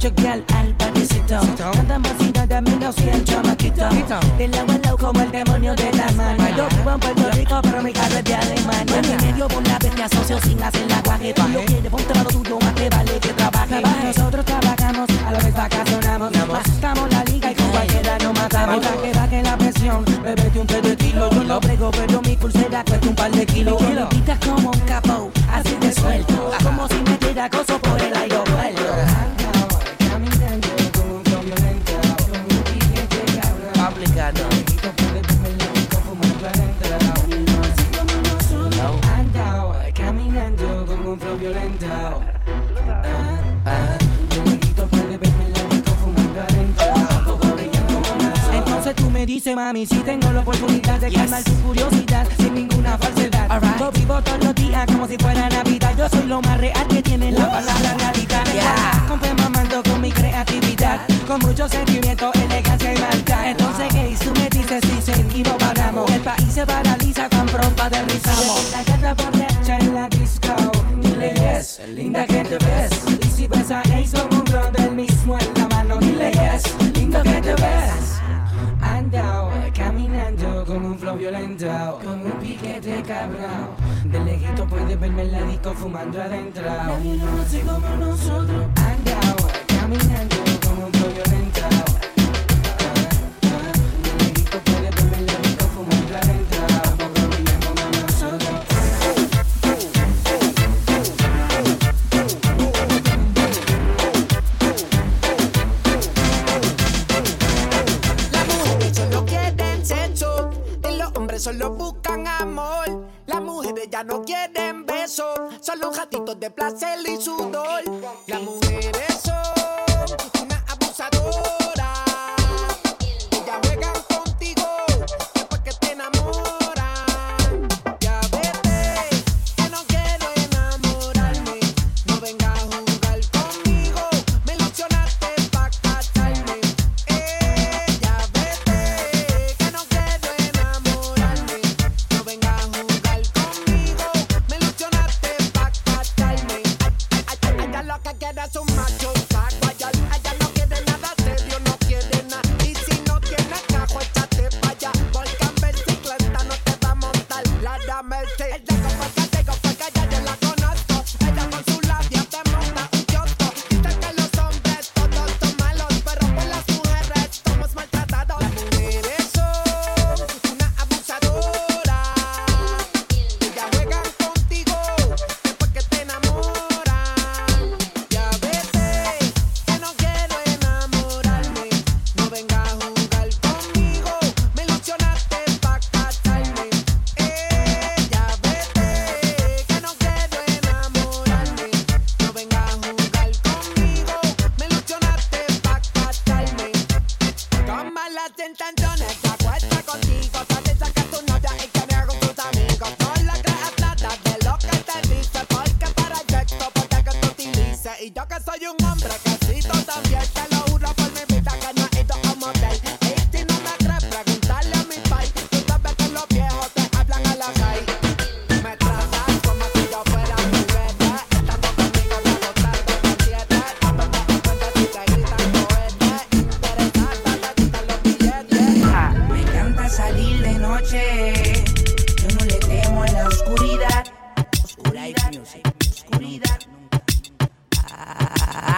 choquear al parecito. Nada más y nada menos que el chamaquito. Del agua al lado como el demonio de la mano. Yo vivo en Puerto Rico, pero mi carro es de Alemania. En medio por la vez me asocio sin hacer la guaje. Tú lo quieres, ponte lo tuyo, más te vale que trabaje. Nosotros trabajamos, a la vez vacacionamos. Bajamos la liga y con cualquiera nos matamos. Para que baje la presión, bebete un té de kilo. Yo lo brego, pero mi pulsera cuesta un par de kilos. Y lo quitas como un capo, así de suelto. Como si me tira acoso por el aeropuerto. Dices, mami, si tengo la oportunidad de calmar tu curiosidad sin ninguna falsedad. Yo vivo todos los días como si fuera Navidad. Yo soy lo más real que tiene la palabra realidad. Yeah. Compré mamando con mi creatividad, con mucho sentimiento, elegancia y maldad. Entonces, ¿qué tú me dices dicen y no pagamos? El país se paraliza tan pronto aterrizamos. La guerra borracha en la disco, dile yes, linda que te ves. Y si ves a Ace con un del mismo en la mano, dile yes, lindo que te ves. Piquete cabrón. De lejito puedes verme en la disco fumando adentro. Nadie lo hace como nosotros. Andao, caminando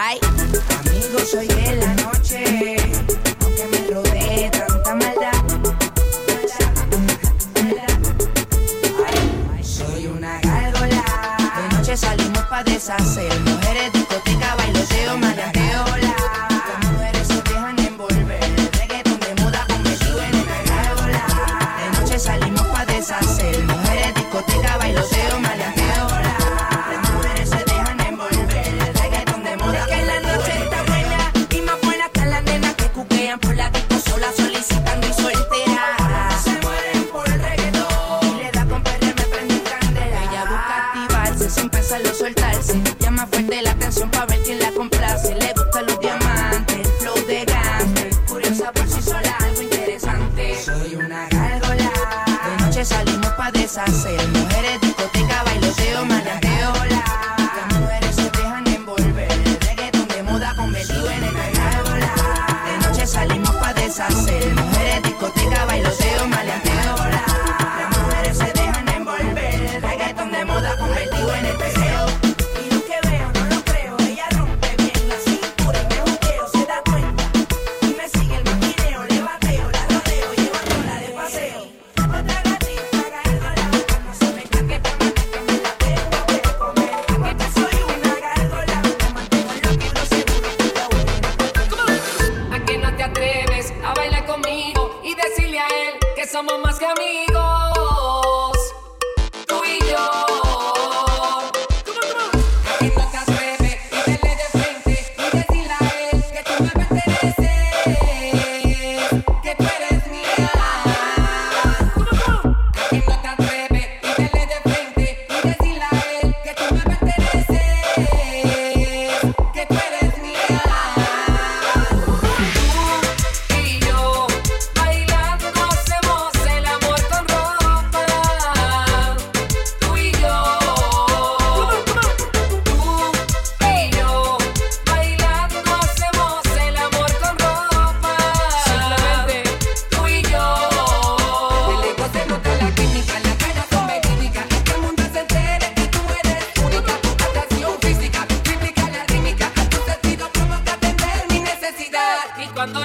Ay, amigo, soy de la noche. Aunque me rodee tanta maldad. Soy una gárgola. De noche salimos pa' deshacer. Mujeres, discoteca, bailoteo, maleanteo,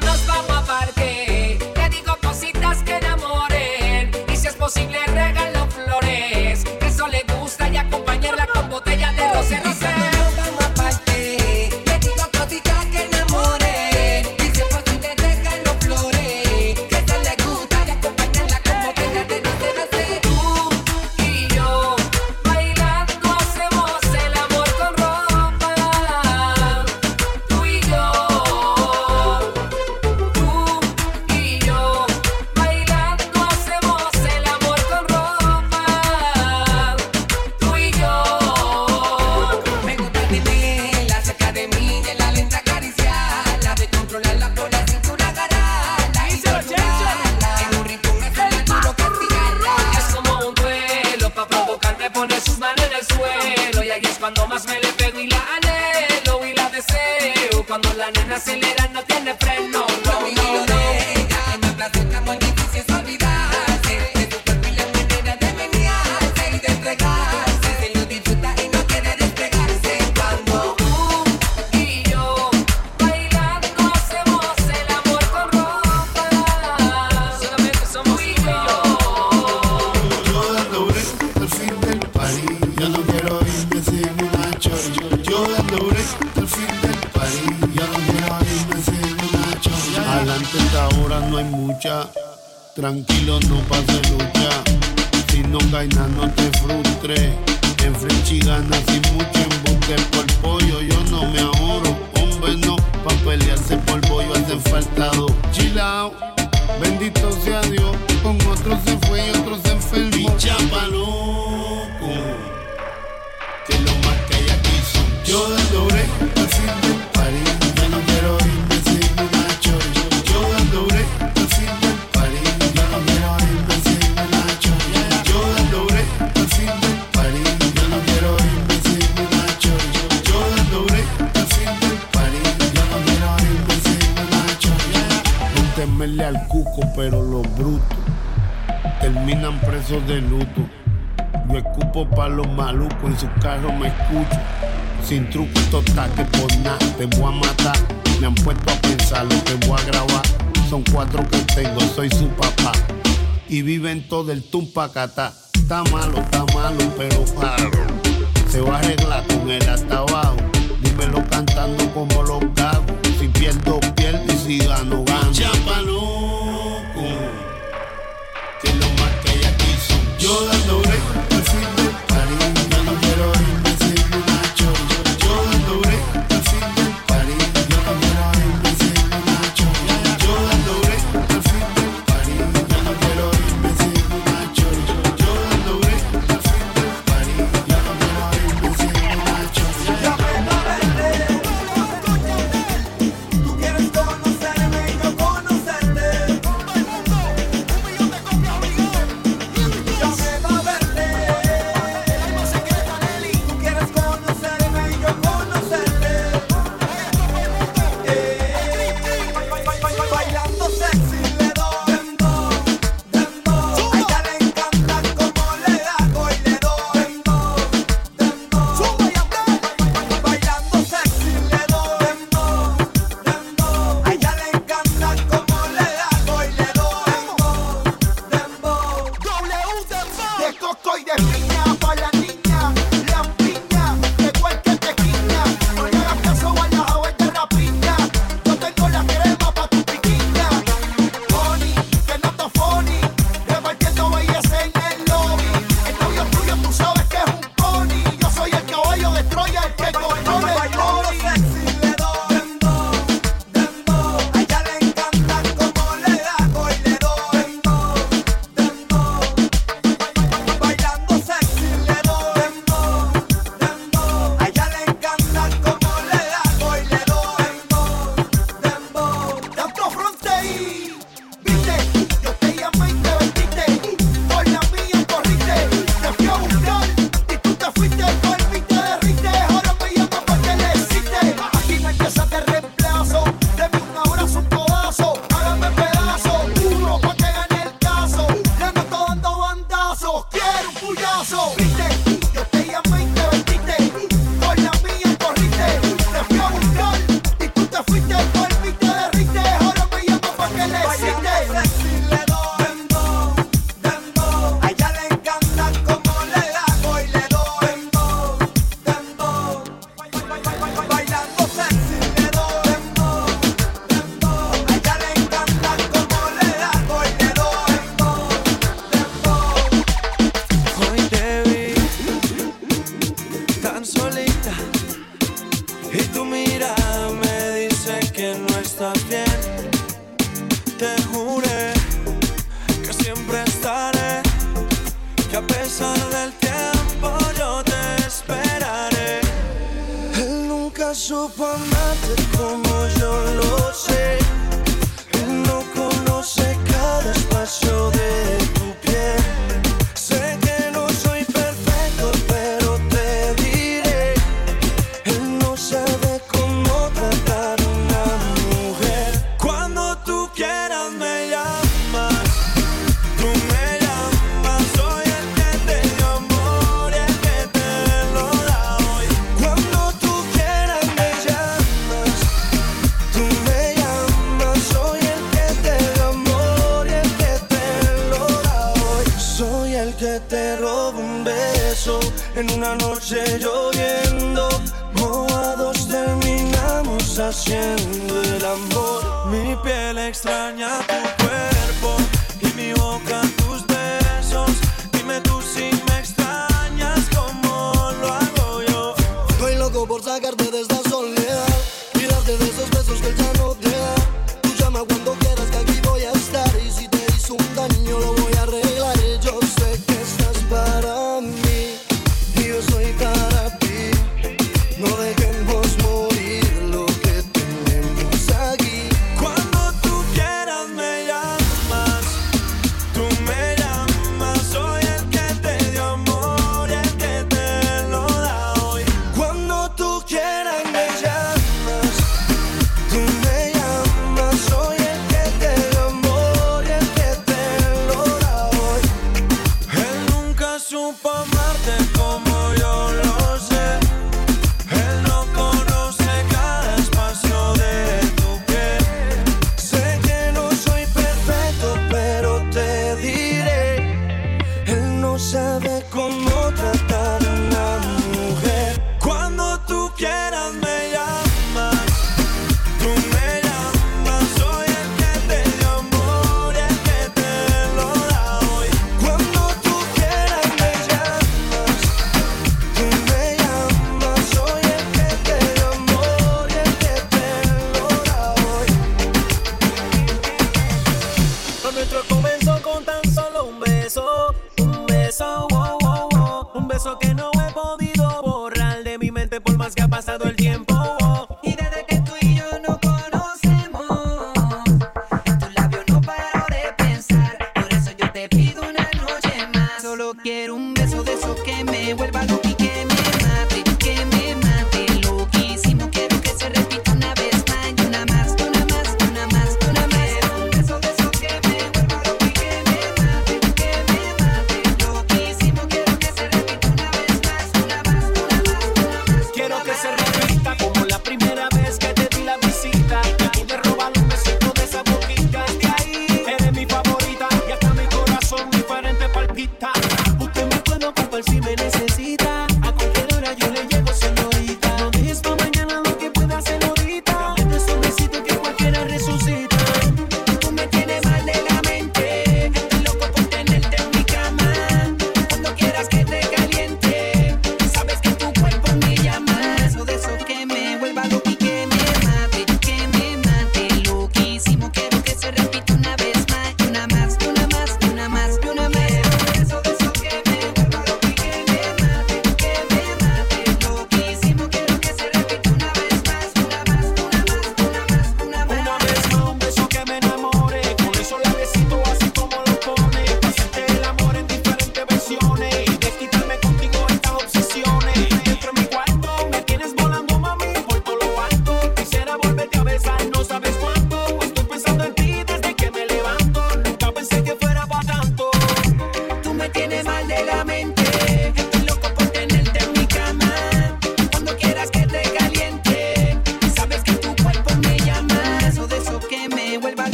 nos vamos a partir. tranquilo, no pase lucha. Si no gainas, no te frustres. En Frenchy ganas sin mucho embuste por pollo. Yo no me ahorro, hombre, no. Pa' pelearse por pollo hacen faltado. Chilao, bendito sea Dios. Con otros se fue y otros se enfermó. Picha loco, que lo más que hay aquí son yo dando. comerle al cuco, pero los brutos terminan presos de luto. Yo escupo pa' los malucos, en sus carros me escucho. Sin truco, total que por nada te voy a matar. Me han puesto a pensar lo que voy a grabar. Son cuatro que tengo, soy su papá. Y viven todo el tumpacatá. Está malo, está malo,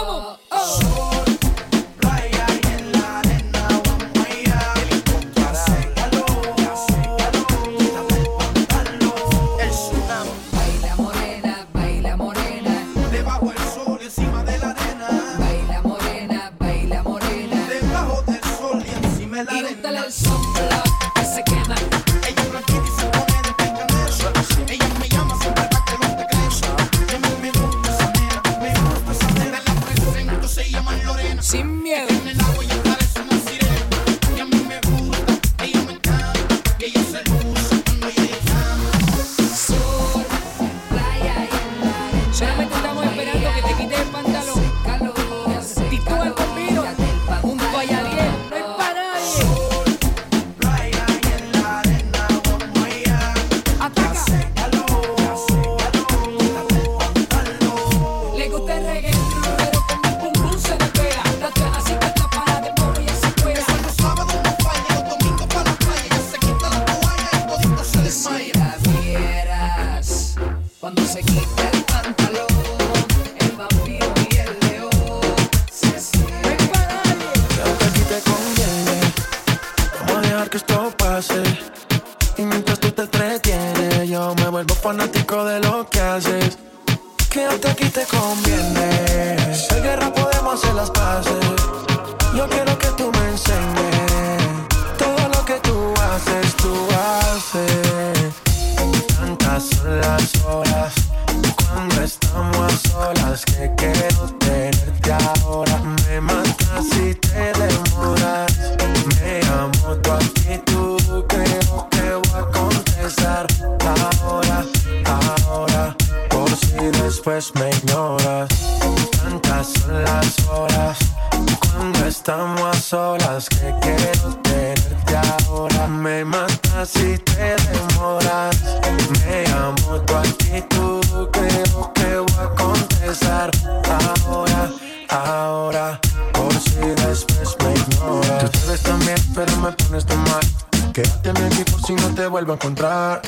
Come on. que esto pase. Y mientras tú te entretienes, yo me vuelvo fanático de lo que haces. Quédate aquí te conviene.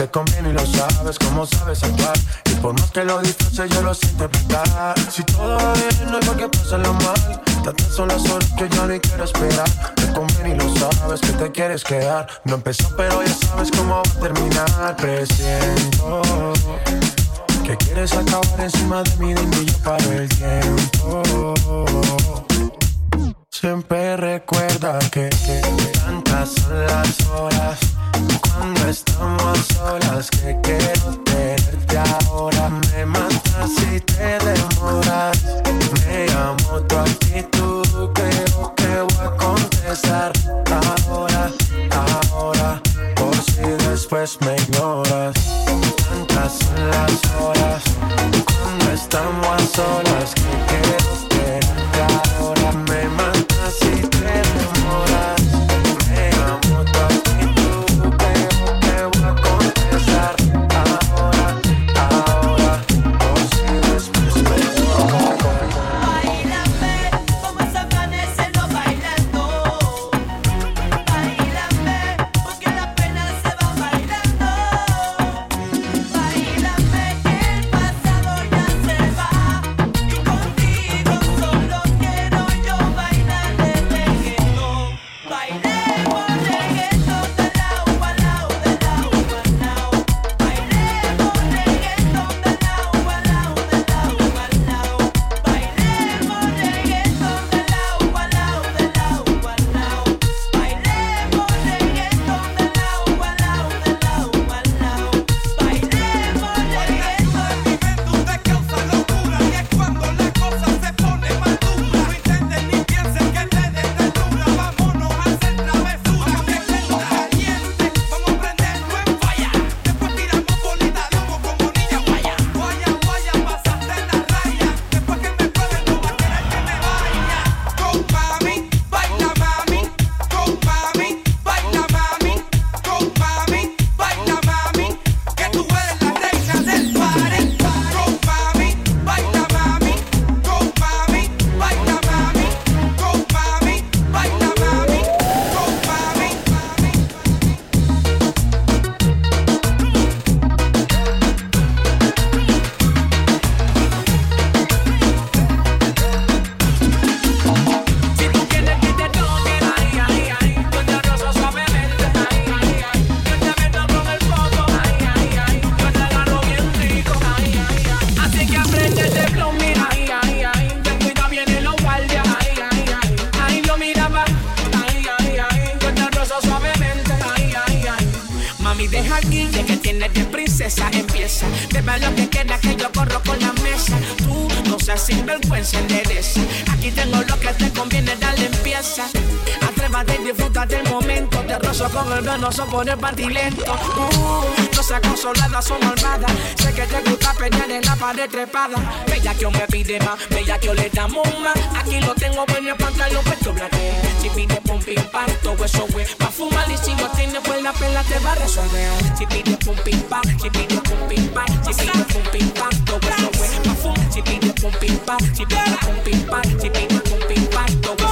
Te conviene y lo sabes, cómo sabes actuar. Y por más que lo disfrute, yo lo sé interpretar. Si todo va bien, no hay por qué pasarlo mal. Tantas son las horas que ya ni quiero esperar. Te conviene y lo sabes que te quieres quedar. No empezó, pero ya sabes cómo va a terminar. Presiento que quieres acabar encima de mí, de yo paro el tiempo. Siempre recuerda que, que tantas son las horas cuando estamos solas que quiero tenerte ahora. Me matas si te demoras. Me amo tu actitud, creo que voy a contestar ahora, ahora. Por si después me ignoras. Tantas son las horas cuando estamos solas que quiero tenerte ahora. Me princesa, empieza, bebe lo que queda que yo corro con la mesa, tú no seas sinvergüenza, endereza, aquí tengo lo que te conviene, dale empieza, atrévate y disfruta del momento, te rozo con el venoso por el party lento, uh, no seas consolada, son malvada, sé que te gusta pelear en la pared trepada, bella que me pide más, bella que le damos más, aquí lo tengo bueno el pantalón, pues doblate, si pide pum pim pam, todo eso güey, pa' fumar. Y si no tienes pues la pela te va a resolver, si pide pum pim pam, si pide pum pim pam, si pide pum pim pam, todo eso güey, pa' fumar, si pide pum pim pam, si pide pum pim pam, si pide pam,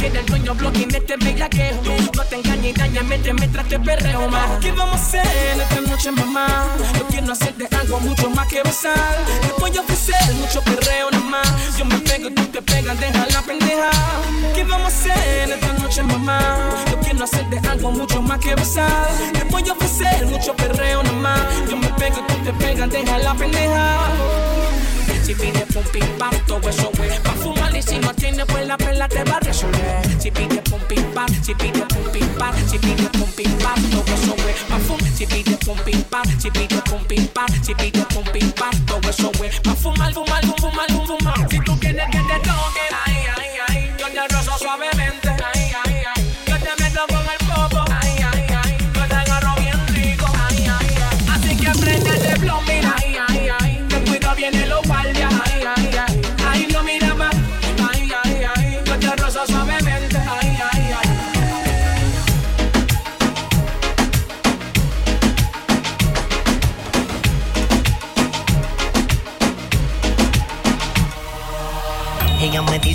Quiere el dueño bloque en este bellaqueo. No te engañes y dañame mientras te perreo más. ¿Qué vamos a hacer esta noche, mamá? Yo quiero hacerte algo mucho más que besar. Después yo ofrecer mucho perreo nada más. Yo me pego y tú te pegas, deja la pendeja. ¿Qué vamos a hacer esta noche, mamá? Yo quiero hacerte algo mucho más que besar. Después yo ofrecer mucho perreo nada más. Yo me pego y tú te pegas, deja la pendeja. Si pide pum pim pam, todo eso es pa' fumar y si no tiene pues la perla te va a resolver. Si pide pum pim pam, si pide pum pim pam, si pide pum pim pam, todo eso es pa' fumar. Si pide pum pim pam, si pide pum pim pam, si pide pum pim pam, todo eso es pa' fumar, fumar, fumar, fumar, fumar. Si tú quieres que te toque,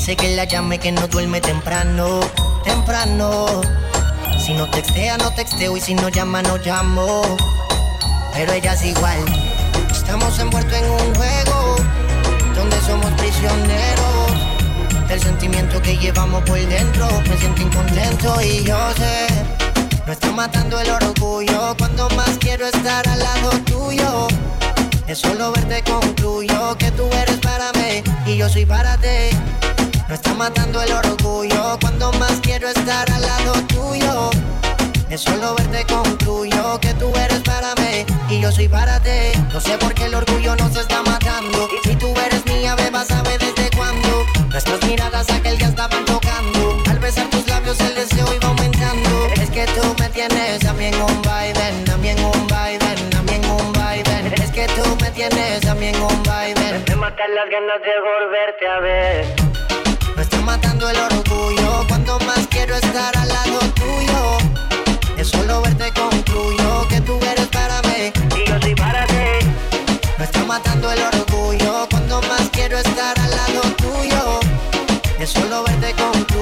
dice que la llame, que no duerme temprano, temprano. Si no textea, no texteo y si no llama, no llamo. Pero ella es igual. Estamos envueltos en un juego donde somos prisioneros del sentimiento que llevamos por dentro. Me siento incontento y yo sé. No está matando el orgullo cuando más quiero estar al lado tuyo. Es solo verte concluyo que tú eres para mí y yo soy para ti. No está matando el orgullo cuando más quiero estar al lado tuyo. Es solo verte concluyo que tú eres para mí y yo soy para ti. No sé por qué el orgullo nos está matando. Si tú eres mía, beba, sabe desde cuándo. Nuestras miradas aquel día estaban tocando. Al besar tus labios el deseo iba aumentando. Es que tú me tienes en un vaivén, a mí en un vaivén, a mí en un vaivén. Es que tú me tienes en un vaivén. Me matan las ganas de volverte a ver. Matando el orgullo cuando más quiero estar al lado tuyo. Es solo verte concluyo que tú eres para mí y yo soy para ti. Me está matando el orgullo cuando más quiero estar al lado tuyo. Es solo verte concluyo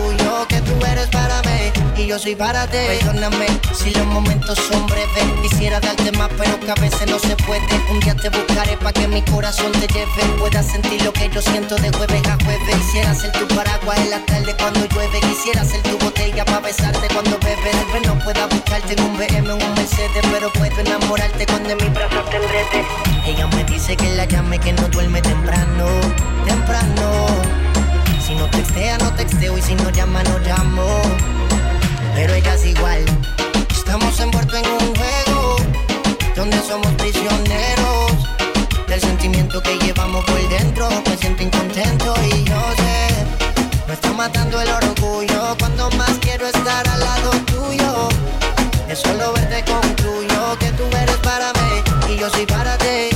mí y ti. Perdóname si los momentos son breves. Quisiera darte más, pero que a veces no se puede. Un día te buscaré para que mi corazón te lleve. Puedas sentir lo que yo siento de jueves a jueves. Quisiera ser tu paraguas en la tarde cuando llueve. Quisiera ser tu botella para besarte cuando bebes. Tal no pueda buscarte en un BM o un Mercedes, pero puedo enamorarte cuando en mis brazos te enrede. Ella me dice que la llame, que no duerme temprano, temprano. Si no textea, no texteo y si no llama, no llamo. Pero ella es igual. Estamos envueltos en un juego donde somos prisioneros del sentimiento que llevamos por dentro. Me siento incontento y yo sé. Me está matando el orgullo cuando más quiero estar al lado tuyo. Es solo verte concluyo que tú eres para mí y yo soy para ti.